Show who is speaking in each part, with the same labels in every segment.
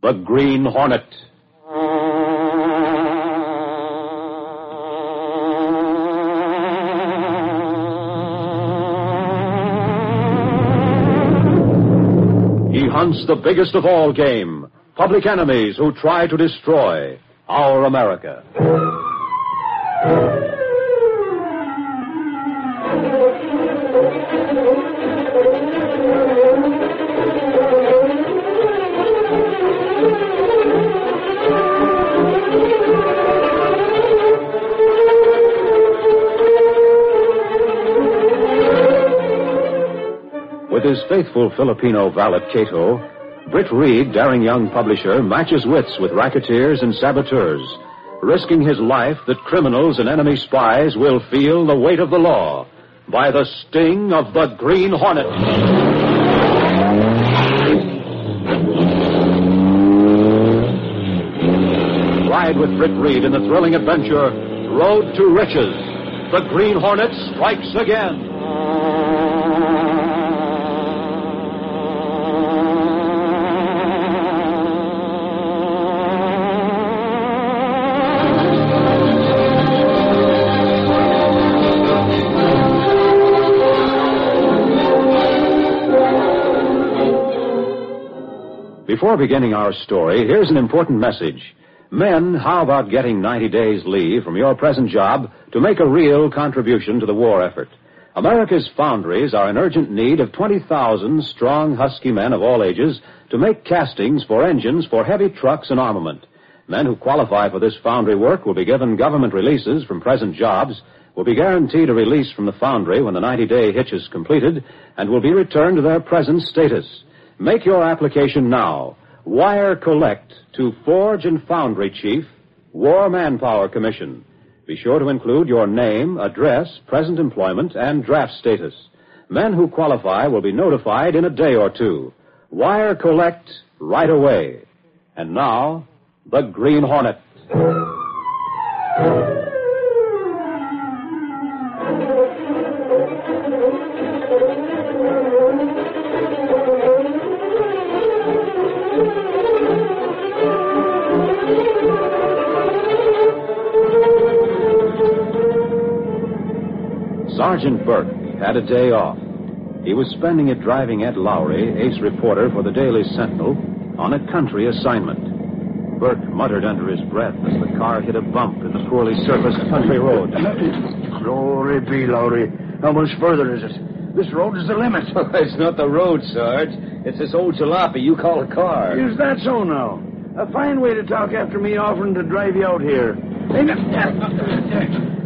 Speaker 1: The Green Hornet. He hunts the biggest of all game public enemies who try to destroy our America. Faithful Filipino valet Kato, Britt Reed, daring young publisher, matches wits with racketeers and saboteurs, risking his life that criminals and enemy spies will feel the weight of the law by the sting of the Green Hornet. Ride with Britt Reed in the thrilling adventure, Road to Riches. The Green Hornet strikes again. Before beginning our story, here's an important message. Men, how about getting 90 days leave from your present job to make a real contribution to the war effort? America's foundries are in urgent need of 20,000 strong, husky men of all ages to make castings for engines for heavy trucks and armament. Men who qualify for this foundry work will be given government releases from present jobs, will be guaranteed a release from the foundry when the 90-day hitch is completed, and will be returned to their present status. Make your application now. Wire collect to Forge and Foundry Chief, War Manpower Commission. Be sure to include your name, address, present employment, and draft status. Men who qualify will be notified in a day or two. Wire collect right away. And now, the Green Hornet. Sergeant Burke had a day off. He was spending it driving Ed Lowry, ace reporter for the Daily Sentinel, on a country assignment. Burke muttered under his breath as the car hit a bump in the poorly surfaced country road.
Speaker 2: Glory be, Lowry. How much further is it? This road is the limit.
Speaker 3: it's not the road, Sarge. It's this old jalopy you call a car.
Speaker 2: Is that so now? A fine way to talk after me offering to drive you out here. Ain't,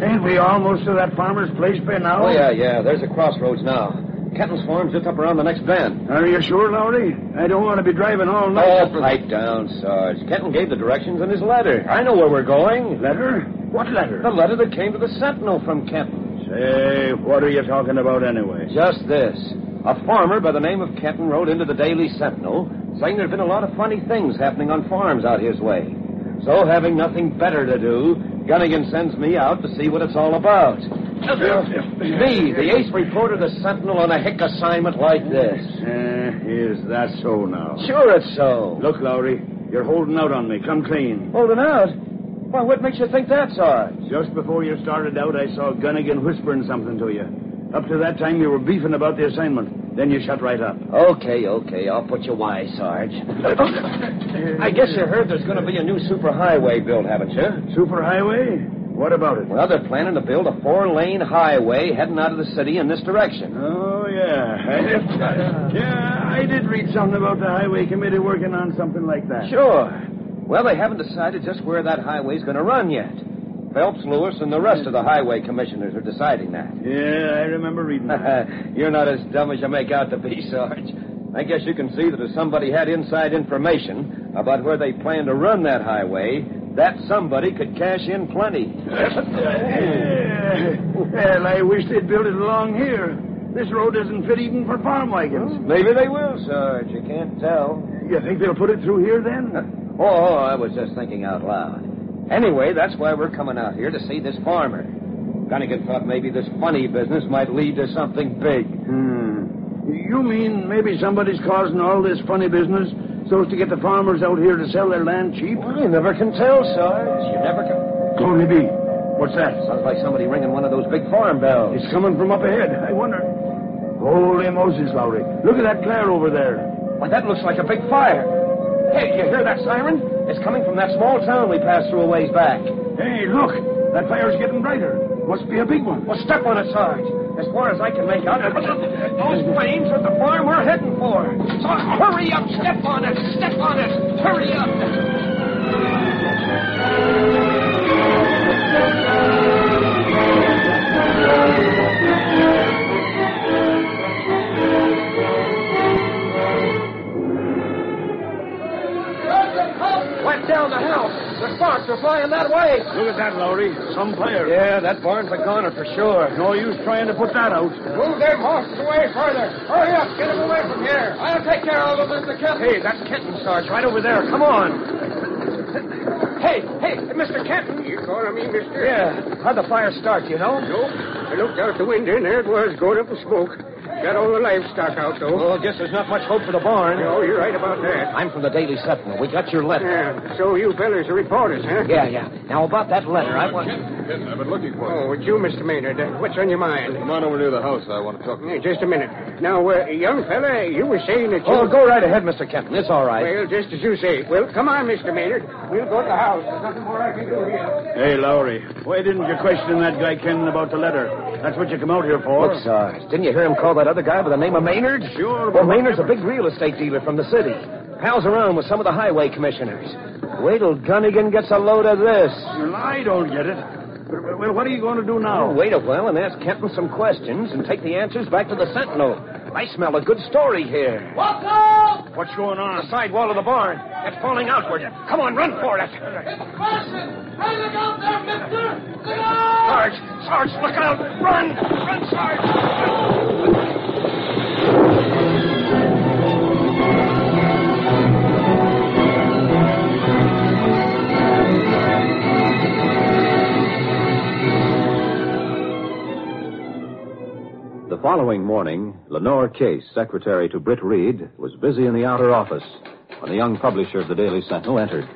Speaker 2: ain't we almost to that farmer's place by now?
Speaker 3: Oh, yeah, yeah. There's a crossroads now. Kenton's farm's just up around the next bend.
Speaker 2: Are you sure, Lowry? I don't want to be driving all night.
Speaker 3: Oh, pipe down, Sarge. Kenton gave the directions in his letter. I know where we're going.
Speaker 2: Letter? What letter?
Speaker 3: The letter that came to the Sentinel from Kenton.
Speaker 2: Say, what are you talking about anyway?
Speaker 3: Just this. A farmer by the name of Kenton wrote into the Daily Sentinel saying there'd been a lot of funny things happening on farms out his way. So, having nothing better to do, Gunnigan sends me out to see what it's all about. Me, the ace reporter, the Sentinel, on a hick assignment like this.
Speaker 2: Uh, is that so now?
Speaker 3: Sure it's so.
Speaker 2: Look, Lowry, you're holding out on me. Come clean.
Speaker 3: Holding out? Why, what makes you think that's Sarge?
Speaker 2: Just before you started out, I saw Gunnigan whispering something to you. Up to that time, you were beefing about the assignment. Then you shut right up.
Speaker 3: Okay, okay, I'll put you wise, Sarge. I guess you heard there's going to be a new superhighway built, haven't you?
Speaker 2: Superhighway? What about it?
Speaker 3: Well, they're planning to build a four-lane highway heading out of the city in this direction.
Speaker 2: Oh, yeah. I, yeah, I did read something about the highway committee working on something like that.
Speaker 3: Sure. Well, they haven't decided just where that highway's going to run yet. Phelps, Lewis, and the rest of the highway commissioners are deciding that.
Speaker 2: Yeah, I remember reading that.
Speaker 3: You're not as dumb as you make out to be, Sarge. I guess you can see that if somebody had inside information about where they plan to run that highway, that somebody could cash in plenty.
Speaker 2: Well, I wish they'd built it along here. This road doesn't fit even for farm wagons.
Speaker 3: Maybe they will, Sarge. You can't tell.
Speaker 2: You think they'll put it through here then?
Speaker 3: Oh, I was just thinking out loud. Anyway, that's why we're coming out here to see this farmer. Gunnigan thought maybe this funny business might lead to something big.
Speaker 2: Hmm. You mean maybe somebody's causing all this funny business so as to get the farmers out here to sell their land cheap?
Speaker 3: Well, you never can tell, Sarge. You never can.
Speaker 2: Only be. What's that?
Speaker 3: Sounds like somebody ringing one of those big farm bells.
Speaker 2: It's coming from up ahead. I wonder. Holy Moses, Lowry. Look at that glare over there.
Speaker 3: Why, that looks like a big fire. Hey, you hear that siren? It's coming from that small town we passed through a ways back.
Speaker 2: Hey, look. That fire's getting brighter. Must be a big one.
Speaker 3: Well, step on it, Sarge. As far as I can make out, those flames are the farm we're heading for. So hurry up, step on it, step on it, hurry up. The sparks are flying that way.
Speaker 2: Look at that, Lowry. Some fire.
Speaker 3: Yeah, that barn's a goner for sure.
Speaker 2: No use trying to put that out.
Speaker 3: Move them horses away further. Hurry up, get them away from here. I'll take care of them, Mr. Kenton. Hey, that Kenton, Sarge, right over there. Come on. Hey, hey, Mr. Kenton.
Speaker 4: You calling me, mister?
Speaker 3: Yeah. How'd the fire start, you know?
Speaker 4: Nope. I looked out the window and there it was, going up in smoke. Got all the livestock out, though.
Speaker 3: Well, I guess there's not much hope for the barn.
Speaker 4: No, you're right about that.
Speaker 3: I'm from the Daily Sentinel. We got your letter.
Speaker 4: Yeah, so you fellas are reporters, huh?
Speaker 3: Yeah, yeah. Now, about that letter, I want...
Speaker 5: Kenton, I've been looking for it.
Speaker 4: Oh, it's you, Mr. Maynard. Uh, what's on your mind?
Speaker 5: Come on over near the house. I want to talk to you.
Speaker 4: Yeah, just a minute. Now, uh, young fella, you were saying that you...
Speaker 3: Oh, go right ahead, Mr. Kenton. It's all right.
Speaker 4: Well, just as you say. Well, come on, Mr. Maynard. We'll go to the house. There's nothing more I can do here.
Speaker 2: Hey, Lowry. Why didn't you question that guy Ken about the letter? That's what you come out here for.
Speaker 3: Look, Sarge, didn't you hear him call that other guy by the name of Maynard?
Speaker 2: Sure,
Speaker 3: Well, Maynard's a big real estate dealer from the city. Pals around with some of the highway commissioners. Wait till Gunnigan gets a load of this.
Speaker 2: Well, I don't get it. Well, what are you going to do now?
Speaker 3: Wait a while and ask Kenton some questions and take the answers back to the Sentinel. I smell a good story here.
Speaker 6: What's up?
Speaker 2: What's going on?
Speaker 3: The side wall of the barn. It's falling outward. Come on, run for it.
Speaker 6: Crashing! Hey, look out there, mister! Look out!
Speaker 3: Sarge, Sarge, look out. Run. Run, Sarge.
Speaker 1: Following morning, Lenore Case, secretary to Britt Reed, was busy in the outer office when the young publisher of the Daily Sentinel entered.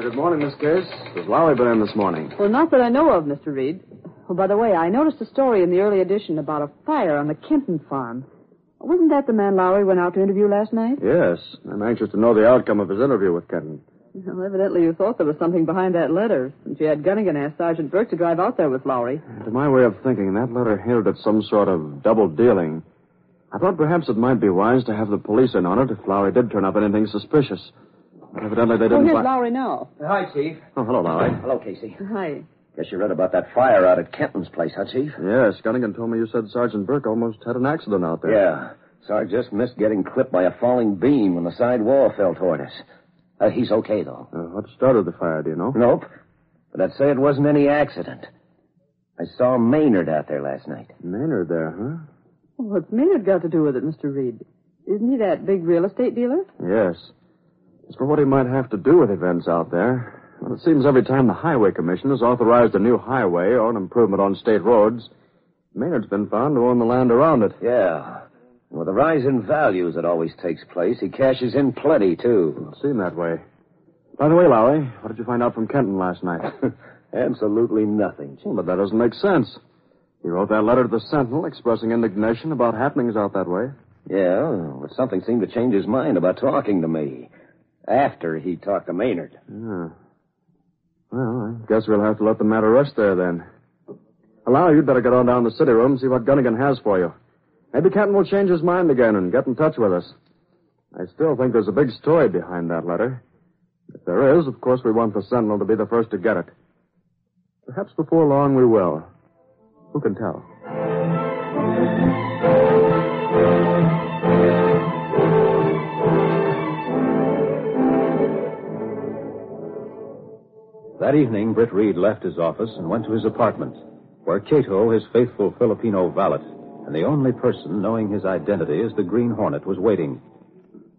Speaker 7: good morning, Miss Case. Has Lowry been in this morning?
Speaker 8: Well, not that I know of, Mr. Reed. Oh, by the way, I noticed a story in the early edition about a fire on the Kenton farm. Wasn't that the man Lowry went out to interview last night?
Speaker 7: Yes. I'm anxious to know the outcome of his interview with Kenton.
Speaker 8: Well, evidently you thought there was something behind that letter, since you had Gunnigan ask Sergeant Burke to drive out there with Lowry.
Speaker 7: To my way of thinking, that letter hinted at some sort of double dealing. I thought perhaps it might be wise to have the police in on it if Lowry did turn up anything suspicious. But evidently they
Speaker 8: Oh,
Speaker 7: didn't.
Speaker 8: here's
Speaker 7: fi-
Speaker 8: Lowry now.
Speaker 3: Hi, Chief.
Speaker 7: Oh, hello, Lowry.
Speaker 3: Hello, Casey.
Speaker 8: Hi.
Speaker 3: Guess you read about that fire out at Kenton's place, huh, Chief?
Speaker 7: Yes, Gunnigan told me you said Sergeant Burke almost had an accident out there.
Speaker 3: Yeah. Sarge just missed getting clipped by a falling beam when the side wall fell toward us. Uh, he's okay, though.
Speaker 7: Uh, what started the fire, do you know?
Speaker 3: Nope. But I'd say it wasn't any accident. I saw Maynard out there last night.
Speaker 7: Maynard there, huh?
Speaker 8: Well, what's Maynard got to do with it, Mr. Reed? Isn't he that big real estate dealer?
Speaker 7: Yes. As for what he might have to do with events out there, well, it seems every time the Highway Commission has authorized a new highway or an improvement on state roads, Maynard's been found to own the land around it.
Speaker 3: Yeah. And with the rise in values that always takes place, he cashes in plenty, too.
Speaker 7: It seemed that way. By the way, Lowry, what did you find out from Kenton last night?
Speaker 3: Absolutely nothing.
Speaker 7: well, but that doesn't make sense. He wrote that letter to the Sentinel expressing indignation about happenings out that way.
Speaker 3: Yeah, but something seemed to change his mind about talking to me. After he talked to Maynard.
Speaker 7: Yeah. Well, I guess we'll have to let the matter rest there then. Lowry, you'd better get on down to the city room and see what Gunnigan has for you. Maybe Kenton will change his mind again and get in touch with us. I still think there's a big story behind that letter. If there is, of course, we want the Sentinel to be the first to get it. Perhaps before long we will. Who can tell?
Speaker 1: That evening, Britt Reed left his office and went to his apartment, where Kato, his faithful Filipino valet, and the only person knowing his identity as the Green Hornet, was waiting.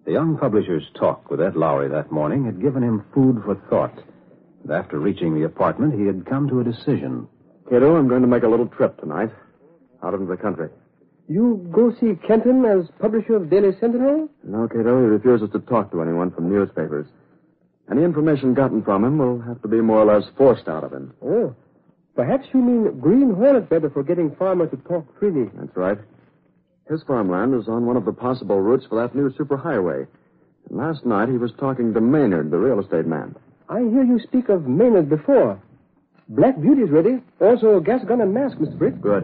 Speaker 1: The young publisher's talk with Ed Lowry that morning had given him food for thought. And after reaching the apartment, he had come to a decision.
Speaker 7: Kato, I'm going to make a little trip tonight. Out into the country.
Speaker 4: You go see Kenton as publisher of Daily Sentinel?
Speaker 7: No, Kato, he refuses to talk to anyone from newspapers. Any information gotten from him will have to be more or less forced out of him.
Speaker 4: Oh. Perhaps you mean Green Hornet better for getting farmer to talk freely.
Speaker 7: That's right. His farmland is on one of the possible routes for that new superhighway. And last night he was talking to Maynard, the real estate man.
Speaker 4: I hear you speak of Maynard before. Black Beauty's ready. Also a gas gun and mask, Mr. Britt.
Speaker 7: Good.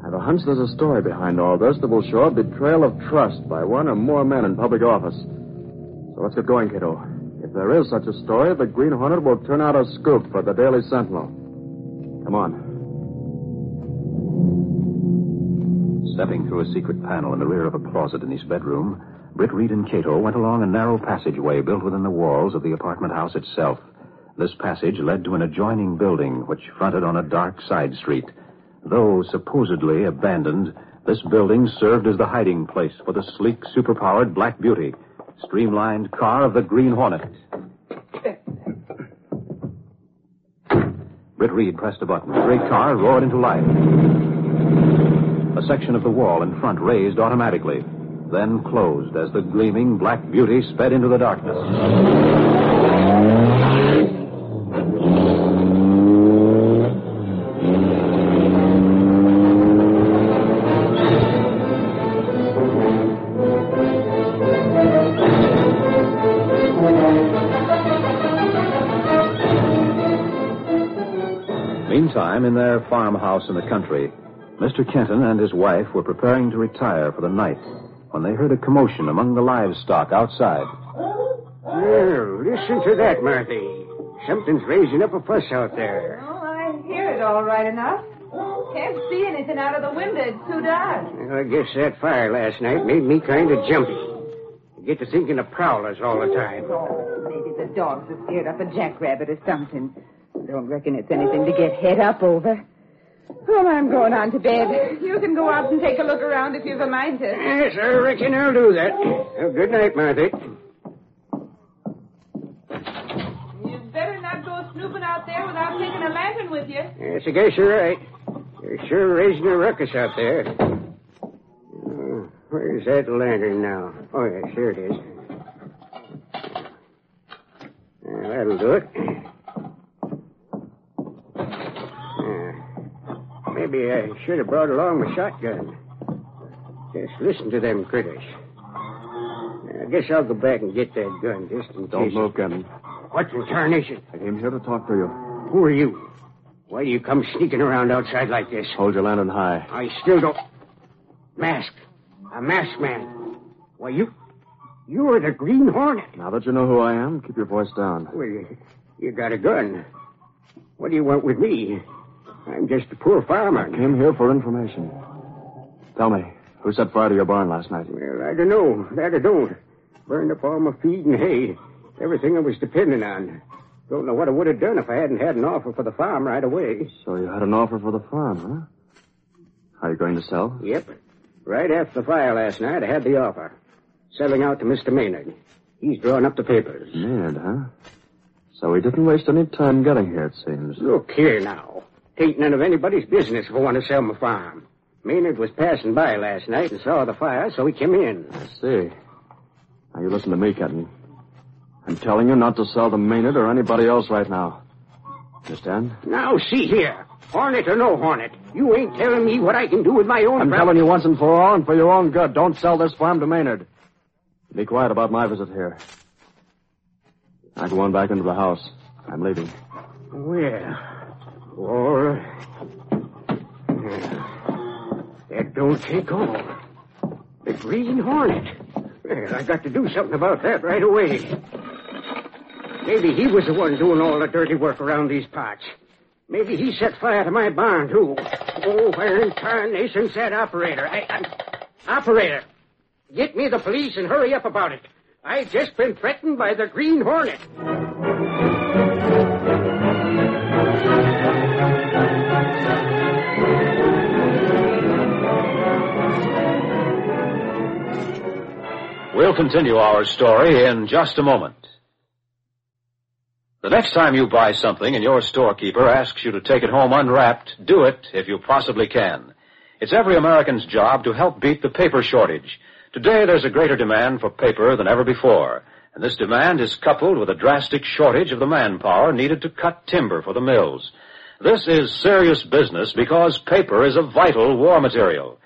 Speaker 7: I have a hunch there's a story behind all this that will show a betrayal of trust by one or more men in public office. So let's get going, kiddo. If there is such a story, the Green Hornet will turn out a scoop for the Daily Sentinel. Come on.
Speaker 1: Stepping through a secret panel in the rear of a closet in his bedroom, Britt Reed and Kato went along a narrow passageway built within the walls of the apartment house itself. This passage led to an adjoining building which fronted on a dark side street. Though supposedly abandoned, this building served as the hiding place for the sleek, superpowered Black Beauty, streamlined car of the Green Hornet. Britt Reed pressed a button. The great car roared into life. A section of the wall in front raised automatically, then closed as the gleaming Black Beauty sped into the darkness. In their farmhouse in the country, Mr. Kenton and his wife were preparing to retire for the night when they heard a commotion among the livestock outside.
Speaker 4: Well, listen to that, Marthy. Something's raising up a fuss out there.
Speaker 9: Oh, I hear it all right enough. Can't see anything out of the window. It's too dark.
Speaker 4: Well, I guess that fire last night made me kind of jumpy. I get to thinking of prowlers all the time.
Speaker 9: Oh, maybe the dogs have scared up a jackrabbit or something. Don't reckon it's anything to get head up over. Well, I'm going on to bed. You can go out and take a look around if you've a mind to.
Speaker 4: Yes, I reckon I'll do that. Well, good night, Marthy.
Speaker 9: You'd better not go snooping out there without taking a lantern with you.
Speaker 4: Yes, I guess you're right. They're sure raising a ruckus out there. Uh, where's that lantern now? Oh, yes, here it is. Uh, that'll do it. Maybe I should have brought along my shotgun. Just listen to them critters. I guess I'll go back and get that gun just in
Speaker 7: Don't
Speaker 4: case.
Speaker 7: move, Kenton.
Speaker 4: What in tarnation?
Speaker 7: I came here to talk to you.
Speaker 4: Who are you? Why do you come sneaking around outside like this?
Speaker 7: Hold your lantern high.
Speaker 4: I still don't. Mask. A masked man. Why, you. You're the Green Hornet.
Speaker 7: Now that you know who I am, keep your voice down.
Speaker 4: Well, you, you got a gun. What do you want with me? I'm just a poor farmer.
Speaker 7: I came here for information. Tell me, who set fire to your barn last night?
Speaker 4: Well, I don't know. That I don't. Burned up all my feed and hay. Everything I was depending on. Don't know what I would have done if I hadn't had an offer for the farm right away.
Speaker 7: So you had an offer for the farm, huh? Are you going to sell?
Speaker 4: Yep. Right after the fire last night, I had the offer. Selling out to Mr. Maynard. He's drawing up the papers.
Speaker 7: Maynard, huh? So he didn't waste any time getting here, it seems.
Speaker 4: Look here now. Tain't none of anybody's business if I want to sell my farm. Maynard was passing by last night and saw the fire, so he came in.
Speaker 7: I see. Now you listen to me, Kenton. I'm telling you not to sell to Maynard or anybody else right now. Understand?
Speaker 4: Now, see here. Hornet or no hornet, you ain't telling me what I can do with my own
Speaker 7: I'm telling you once and for all and for your own good. Don't sell this farm to Maynard. Be quiet about my visit here. I go on back into the house. I'm leaving.
Speaker 4: Well, right. That don't take all. The Green Hornet. Well, I got to do something about that right away. Maybe he was the one doing all the dirty work around these parts. Maybe he set fire to my barn, too. Oh, where in tarnation's that operator? I, I, operator, get me the police and hurry up about it. I've just been threatened by the Green Hornet.
Speaker 1: We'll continue our story in just a moment. The next time you buy something and your storekeeper asks you to take it home unwrapped, do it if you possibly can. It's every American's job to help beat the paper shortage. Today there's a greater demand for paper than ever before, and this demand is coupled with a drastic shortage of the manpower needed to cut timber for the mills. This is serious business because paper is a vital war material.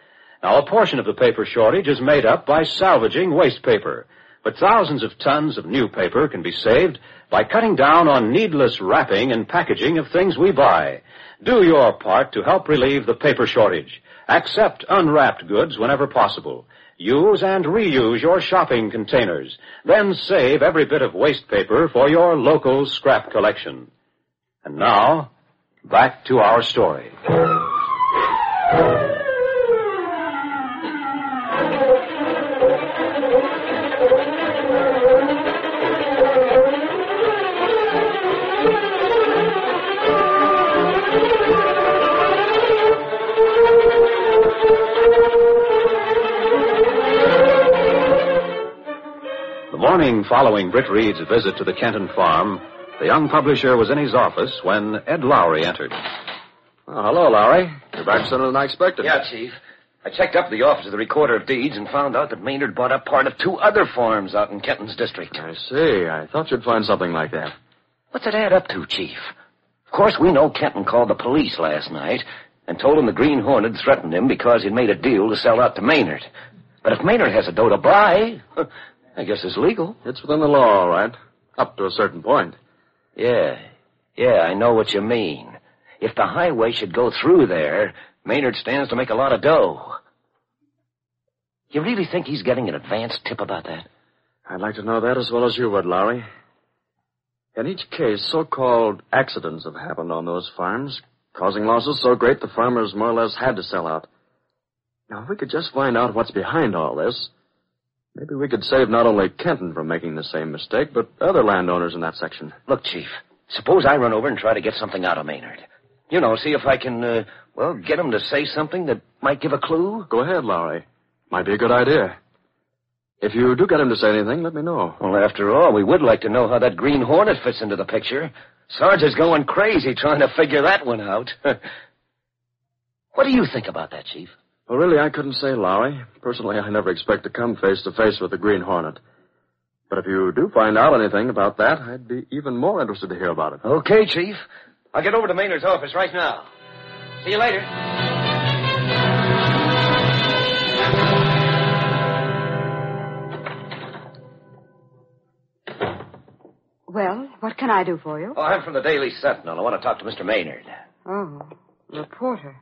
Speaker 1: Now, a portion of the paper shortage is made up by salvaging waste paper, but thousands of tons of new paper can be saved by cutting down on needless wrapping and packaging of things we buy. Do your part to help relieve the paper shortage. Accept unwrapped goods whenever possible. Use and reuse your shopping containers. Then save every bit of waste paper for your local scrap collection. And now, back to our story. Morning following Britt Reed's visit to the Kenton farm, the young publisher was in his office when Ed Lowry entered.
Speaker 7: Oh, hello, Lowry. You're back sooner than I expected.
Speaker 3: Yeah, Chief. I checked up the office of the Recorder of Deeds and found out that Maynard bought up part of two other farms out in Kenton's district.
Speaker 7: I see. I thought you'd find something like that.
Speaker 3: What's it add up to, Chief? Of course, we know Kenton called the police last night and told him the Green Hornet threatened him because he'd made a deal to sell out to Maynard. But if Maynard has a dough to buy, I guess it's legal.
Speaker 7: It's within the law, all right. Up to a certain point.
Speaker 3: Yeah, yeah, I know what you mean. If the highway should go through there, Maynard stands to make a lot of dough. You really think he's getting an advance tip about that?
Speaker 7: I'd like to know that as well as you would, Lowry. In each case, so-called accidents have happened on those farms, causing losses so great the farmers more or less had to sell out. Now, if we could just find out what's behind all this, maybe we could save not only Kenton from making the same mistake, but other landowners in that section.
Speaker 3: Look, Chief, suppose I run over and try to get something out of Maynard. You know, see if I can, uh, well, get him to say something that might give a clue.
Speaker 7: Go ahead, Lowry. Might be a good idea. If you do get him to say anything, let me know.
Speaker 3: Well, after all, we would like to know how that Green Hornet fits into the picture. Sarge is going crazy trying to figure that one out. what do you think about that, Chief?
Speaker 7: Well, really, I couldn't say, Lowry. Personally, I never expect to come face to face with the Green Hornet. But if you do find out anything about that, I'd be even more interested to hear about it.
Speaker 3: Okay, Chief. I'll get over to Maynard's office right now. See you later.
Speaker 10: Well, what can I do for you?
Speaker 3: Oh, I'm from the Daily Sentinel. I want to talk to Mr. Maynard.
Speaker 10: Oh, reporter.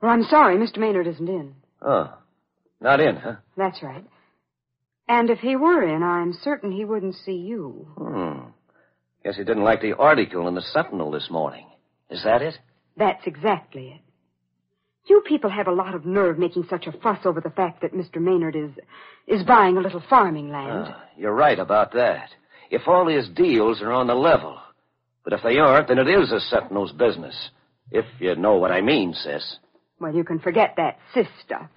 Speaker 10: Well, I'm sorry, Mr. Maynard isn't in.
Speaker 3: Oh, not in, huh?
Speaker 10: That's right. And if he were in, I'm certain he wouldn't see you.
Speaker 3: Hmm. Guess he didn't like the article in the Sentinel this morning. Is that it?
Speaker 10: That's exactly it. You people have a lot of nerve making such a fuss over the fact that Mr. Maynard is is buying a little farming land.
Speaker 3: Ah, you're right about that. If all his deals are on the level. But if they aren't, then it is a Sentinel's business. If you know what I mean, sis.
Speaker 10: Well, you can forget that sis stuff.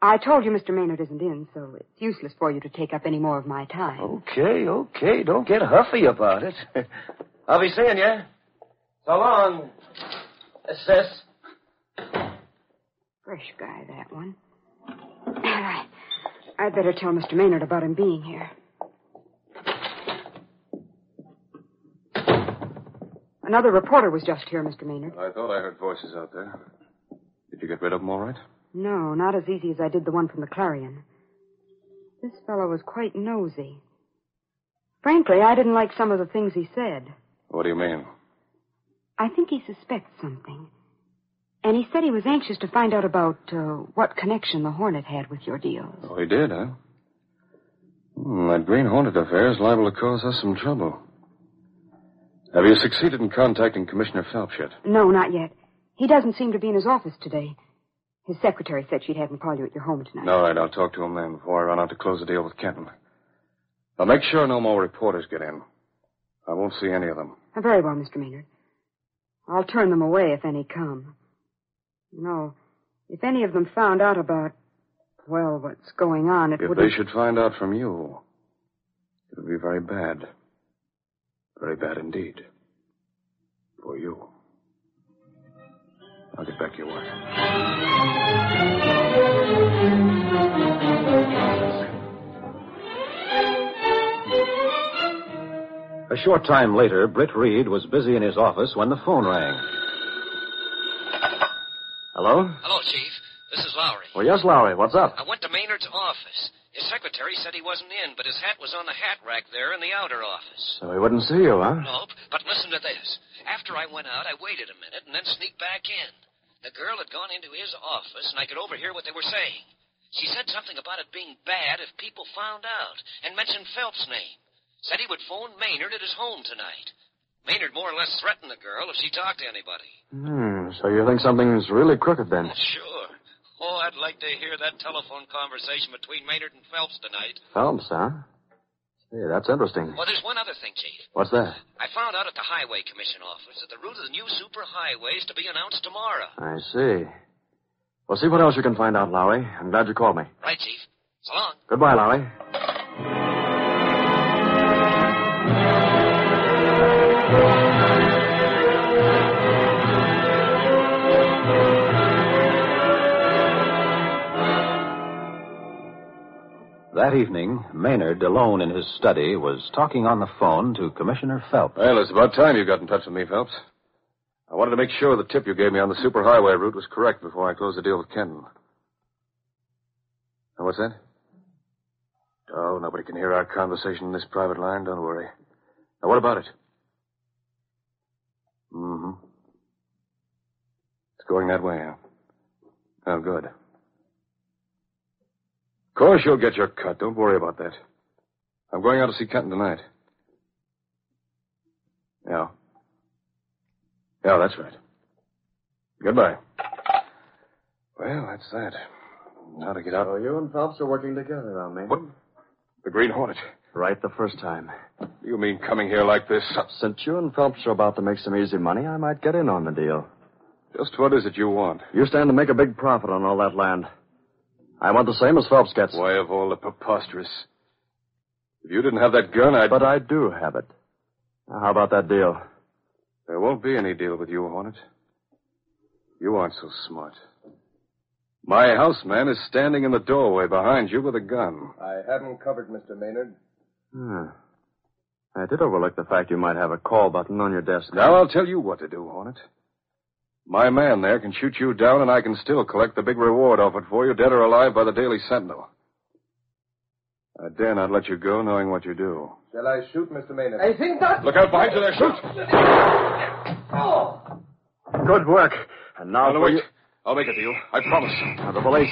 Speaker 10: I told you Mr. Maynard isn't in, so it's useless for you to take up any more of my time.
Speaker 3: Okay, okay. Don't get huffy about it. I'll be seeing you. So long, sis.
Speaker 10: Fresh guy, that one. I, I'd better tell Mr. Maynard about him being here. Another reporter was just here, Mr. Maynard.
Speaker 5: I thought I heard voices out there. Did you get rid of them all right?
Speaker 10: No, not as easy as I did the one from the Clarion. This fellow was quite nosy. Frankly, I didn't like some of the things he said.
Speaker 5: What do you mean?
Speaker 10: I think he suspects something. And he said he was anxious to find out about uh, what connection the Hornet had with your deals.
Speaker 5: Oh, he did, huh? Hmm, that Green Hornet affair is liable to cause us some trouble. Have you succeeded in contacting Commissioner Phelps yet?
Speaker 10: No, not yet. He doesn't seem to be in his office today. His secretary said she'd have him call you at your home tonight.
Speaker 5: All right, I'll talk to him then before I run out to close the deal with Kenton. I'll make sure no more reporters get in. I won't see any of them.
Speaker 10: Uh, Very well, Mr. Maynard. I'll turn them away if any come. No, if any of them found out about, well, what's going on, it
Speaker 5: If
Speaker 10: wouldn't...
Speaker 5: they should find out from you, it would be very bad. Very bad indeed. For you. I'll get back to your work.
Speaker 1: A short time later, Britt Reed was busy in his office when the phone rang.
Speaker 7: Hello?
Speaker 3: Hello, Chief. This is Lowry.
Speaker 7: Well, yes, Lowry. What's up?
Speaker 3: I went to Maynard's office. His secretary said he wasn't in, but his hat was on the hat rack there in the outer office.
Speaker 7: So he wouldn't see you, huh?
Speaker 3: Nope. But listen to this. After I went out, I waited a minute and then sneaked back in. The girl had gone into his office, and I could overhear what they were saying. She said something about it being bad if people found out, and mentioned Phelps' name. Said he would phone Maynard at his home tonight. Maynard more or less threatened the girl if she talked to anybody.
Speaker 7: Hmm, so you think something's really crooked then?
Speaker 3: Sure. Oh, I'd like to hear that telephone conversation between Maynard and Phelps tonight.
Speaker 7: Phelps, huh? Hey, that's interesting.
Speaker 3: Well, there's one other thing, Chief.
Speaker 7: What's that?
Speaker 3: I found out at the Highway Commission office that the route of the new superhighway is to be announced tomorrow.
Speaker 7: I see. Well, see what else you can find out, Lowry. I'm glad you called me.
Speaker 3: Right, Chief. So long.
Speaker 7: Goodbye, Lowry.
Speaker 1: That evening, Maynard, alone in his study, was talking on the phone to Commissioner Phelps.
Speaker 5: Well, it's about time you got in touch with me, Phelps. I wanted to make sure the tip you gave me on the superhighway route was correct before I closed the deal with Kenton. Now, what's that? Oh, nobody can hear our conversation in this private line. Don't worry. Now, what about it? Mm-hmm. It's going that way, huh? Oh, good. Of course you'll get your cut. Don't worry about that. I'm going out to see Kenton tonight. Yeah. Yeah, that's right. Goodbye. Well, that's that. Now to get out.
Speaker 7: So you and Phelps are working together on me.
Speaker 5: What? The Green Hornet.
Speaker 7: Right the first time.
Speaker 5: You mean coming here like this?
Speaker 7: Since you and Phelps are about to make some easy money, I might get in on the deal.
Speaker 5: Just what is it you want?
Speaker 7: You stand to make a big profit on all that land. I want the same as Phelps gets.
Speaker 5: Why of all the preposterous? If you didn't have that gun, I'd.
Speaker 7: But I do have it. Now, how about that deal?
Speaker 5: There won't be any deal with you, Hornet. You aren't so smart. My houseman is standing in the doorway behind you with a gun.
Speaker 11: I haven't covered Mr. Maynard.
Speaker 7: Hmm. I did overlook the fact you might have a call button on your desk.
Speaker 5: Now I'll tell you what to do, Hornet. My man there can shoot you down, and I can still collect the big reward offered for you, dead or alive, by the Daily Sentinel. I dare not let you go knowing what you do.
Speaker 11: Shall I shoot Mr. Maynard?
Speaker 9: I think not.
Speaker 5: Look out behind you there, shoot!
Speaker 9: Oh.
Speaker 7: Good work. And now
Speaker 5: Now,
Speaker 7: for
Speaker 5: wait.
Speaker 7: you.
Speaker 5: I'll make it a deal. I promise.
Speaker 7: Now, the police.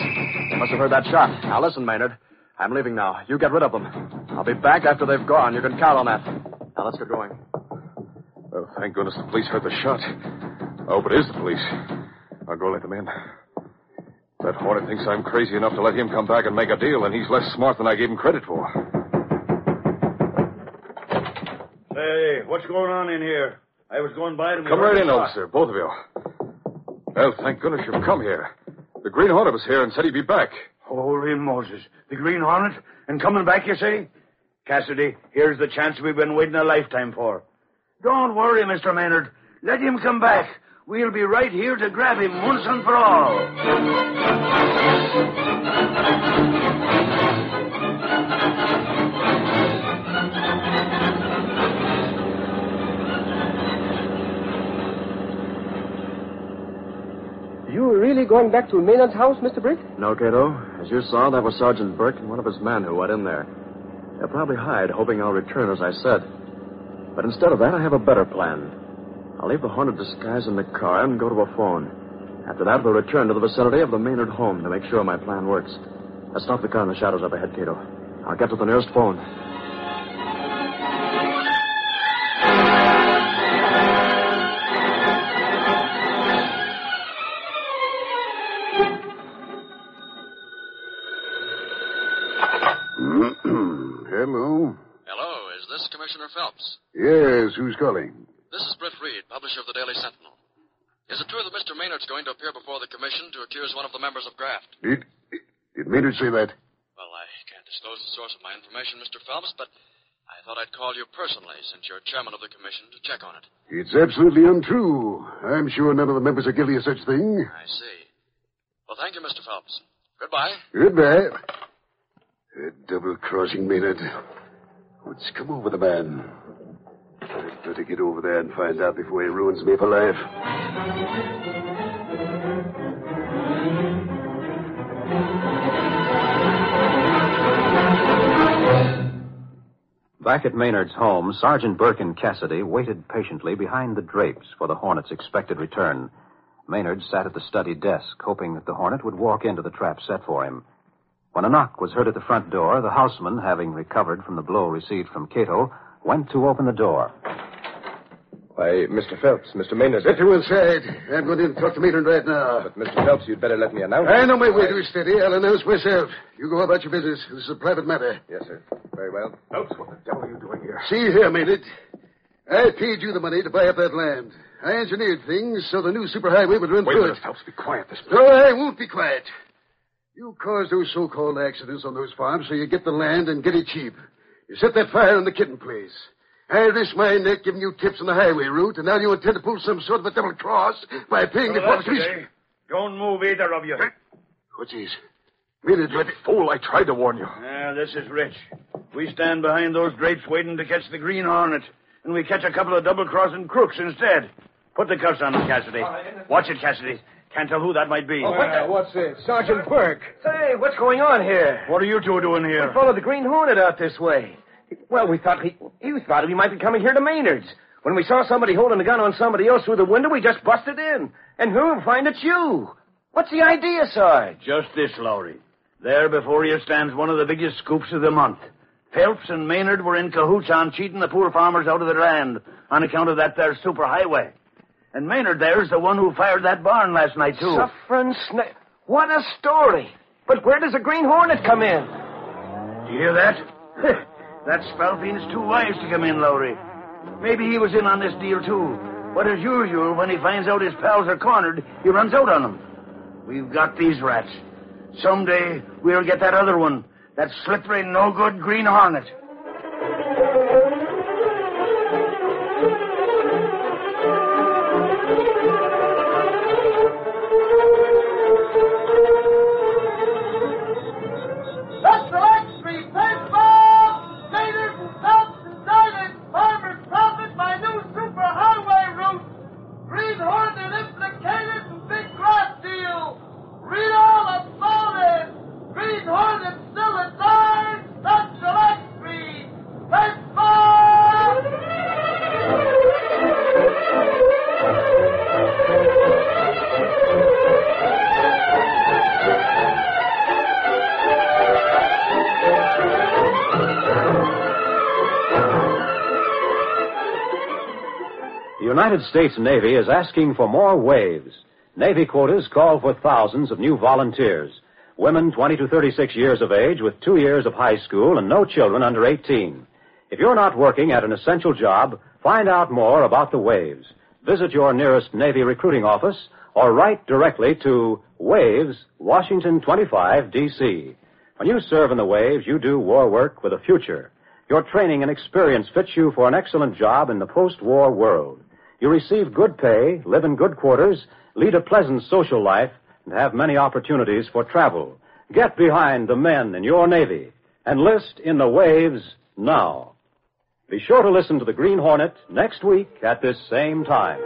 Speaker 7: They must have heard that shot. Now, listen, Maynard. I'm leaving now. You get rid of them. I'll be back after they've gone. You can count on that. Now, let's get going.
Speaker 5: Well, thank goodness the police heard the shot. I hope it is the police. I'll go let them in. That Hornet thinks I'm crazy enough to let him come back and make a deal, and he's less smart than I gave him credit for.
Speaker 2: Hey, what's going on in here? I was going by to...
Speaker 5: Come right in, officer, both of you. Well, thank goodness you've come here. The Green Hornet was here and said he'd be back.
Speaker 2: Holy Moses. The Green Hornet? And coming back, you say? Cassidy, here's the chance we've been waiting a lifetime for. Don't worry, Mr. Maynard. Let him come back. We'll be right here to grab him once and for all.
Speaker 11: You really going back to Maynard's house, Mr. Britt?
Speaker 7: No, Kato. As you saw, that was Sergeant Burke and one of his men who went in there. They'll probably hide, hoping I'll return, as I said. But instead of that, I have a better plan. I'll leave the Hornet disguise in the car and go to a phone. After that, we'll return to the vicinity of the Maynard home to make sure my plan works. Let's stop the car in the shadows up ahead, Kato. I'll get to the nearest phone.
Speaker 12: Hello.
Speaker 13: Hello, is this Commissioner Phelps?
Speaker 12: Yes, who's calling?
Speaker 13: This is Britt Reed, publisher of the Daily Sentinel. Is it true that Mr. Maynard's going to appear before the commission to accuse one of the members of graft?
Speaker 12: Did did Maynard say that?
Speaker 13: Well, I can't disclose the source of my information, Mr. Phelps, but
Speaker 14: I thought I'd call you personally, since you're chairman of the commission, to check on it.
Speaker 12: It's absolutely untrue. I'm sure none of the members are guilty of such thing.
Speaker 14: I see. Well, thank you, Mr. Phelps. Goodbye.
Speaker 12: Goodbye. That double-crossing Maynard. What's come over the man? Better get over there and find out before he ruins me for life.
Speaker 1: Back at Maynard's home, Sergeant Burke and Cassidy waited patiently behind the drapes for the Hornet's expected return. Maynard sat at the study desk, hoping that the Hornet would walk into the trap set for him. When a knock was heard at the front door, the houseman, having recovered from the blow received from Kato, went to open the door.
Speaker 11: Why, Mr. Phelps, Mr. Maynard.
Speaker 12: Get you inside. I'm going in to talk to Maynard right now.
Speaker 11: But, Mr. Phelps, you'd better let me announce.
Speaker 12: I know my way to steady. I'll announce myself. You go about your business. This is a private matter.
Speaker 11: Yes, sir. Very well.
Speaker 12: Phelps, what the devil are you doing here? See here, Maynard. I paid you the money to buy up that land. I engineered things so the new superhighway would run
Speaker 5: Wait a
Speaker 12: through
Speaker 5: minute,
Speaker 12: it.
Speaker 5: Phelps. Be quiet this
Speaker 12: No, I won't be quiet. You caused those so-called accidents on those farms so you get the land and get it cheap. You set that fire in the Kenton place. I risked my neck giving you tips on the highway route, and now you intend to pull some sort of a double cross by paying
Speaker 2: So
Speaker 12: me for the
Speaker 2: that's
Speaker 12: police.
Speaker 2: it, eh? Don't move either of you.
Speaker 12: What's this? Maynard, let
Speaker 5: Fool, I tried to warn you.
Speaker 2: Ah, this is rich. We stand behind those drapes waiting to catch the Green Hornet, and we catch a couple of double-crossing crooks instead. Put the cuffs on him, Cassidy. Watch it, Cassidy. Can't tell who that might be.
Speaker 3: what's this? Sergeant Burke.
Speaker 15: Say, what's going on here?
Speaker 2: What are you two doing
Speaker 15: We
Speaker 2: here?
Speaker 15: followed the Green Hornet out this way. Well, we thought he, he thought we might be coming here to Maynard's. When we saw somebody holding a gun on somebody else through the window, we just busted in. And who find it's you? What's the idea, Sarge?
Speaker 2: Just this, Lowry. There before you stands one of the biggest scoops of the month. Phelps and Maynard were in cahoots on cheating the poor farmers out of their land on account of that there superhighway. And Maynard there's the one who fired that barn last night, too.
Speaker 15: Suffering snake. What a story. But where does the Green Hornet come in?
Speaker 2: Do you hear that? that Spalpeen's too wise to come in, Lowry. Maybe he was in on this deal, too. But as usual, when he finds out his pals are cornered, he runs out on them. We've got these rats. Someday we'll get that other one, that slippery, no-good Green Hornet.
Speaker 1: United States Navy is asking for more waves. Navy quotas call for thousands of new volunteers. Women 20 to 36 years of age with two years of high school and no children under 18. If you're not working at an essential job, find out more about the waves. Visit your nearest Navy recruiting office or write directly to Waves, Washington 25, D.C. When you serve in the Waves, you do war work with a future. Your training and experience fits you for an excellent job in the post-war world. You receive good pay, live in good quarters, lead a pleasant social life, and have many opportunities for travel. Get behind the men in your Navy. Enlist in the Waves now. Be sure to listen to the Green Hornet next week at this same time.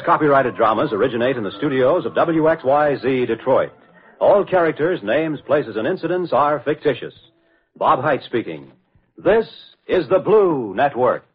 Speaker 1: These copyrighted dramas originate in the studios of WXYZ Detroit. All characters, names, places, and incidents are fictitious. Bob Hite speaking. This is the Blue Network.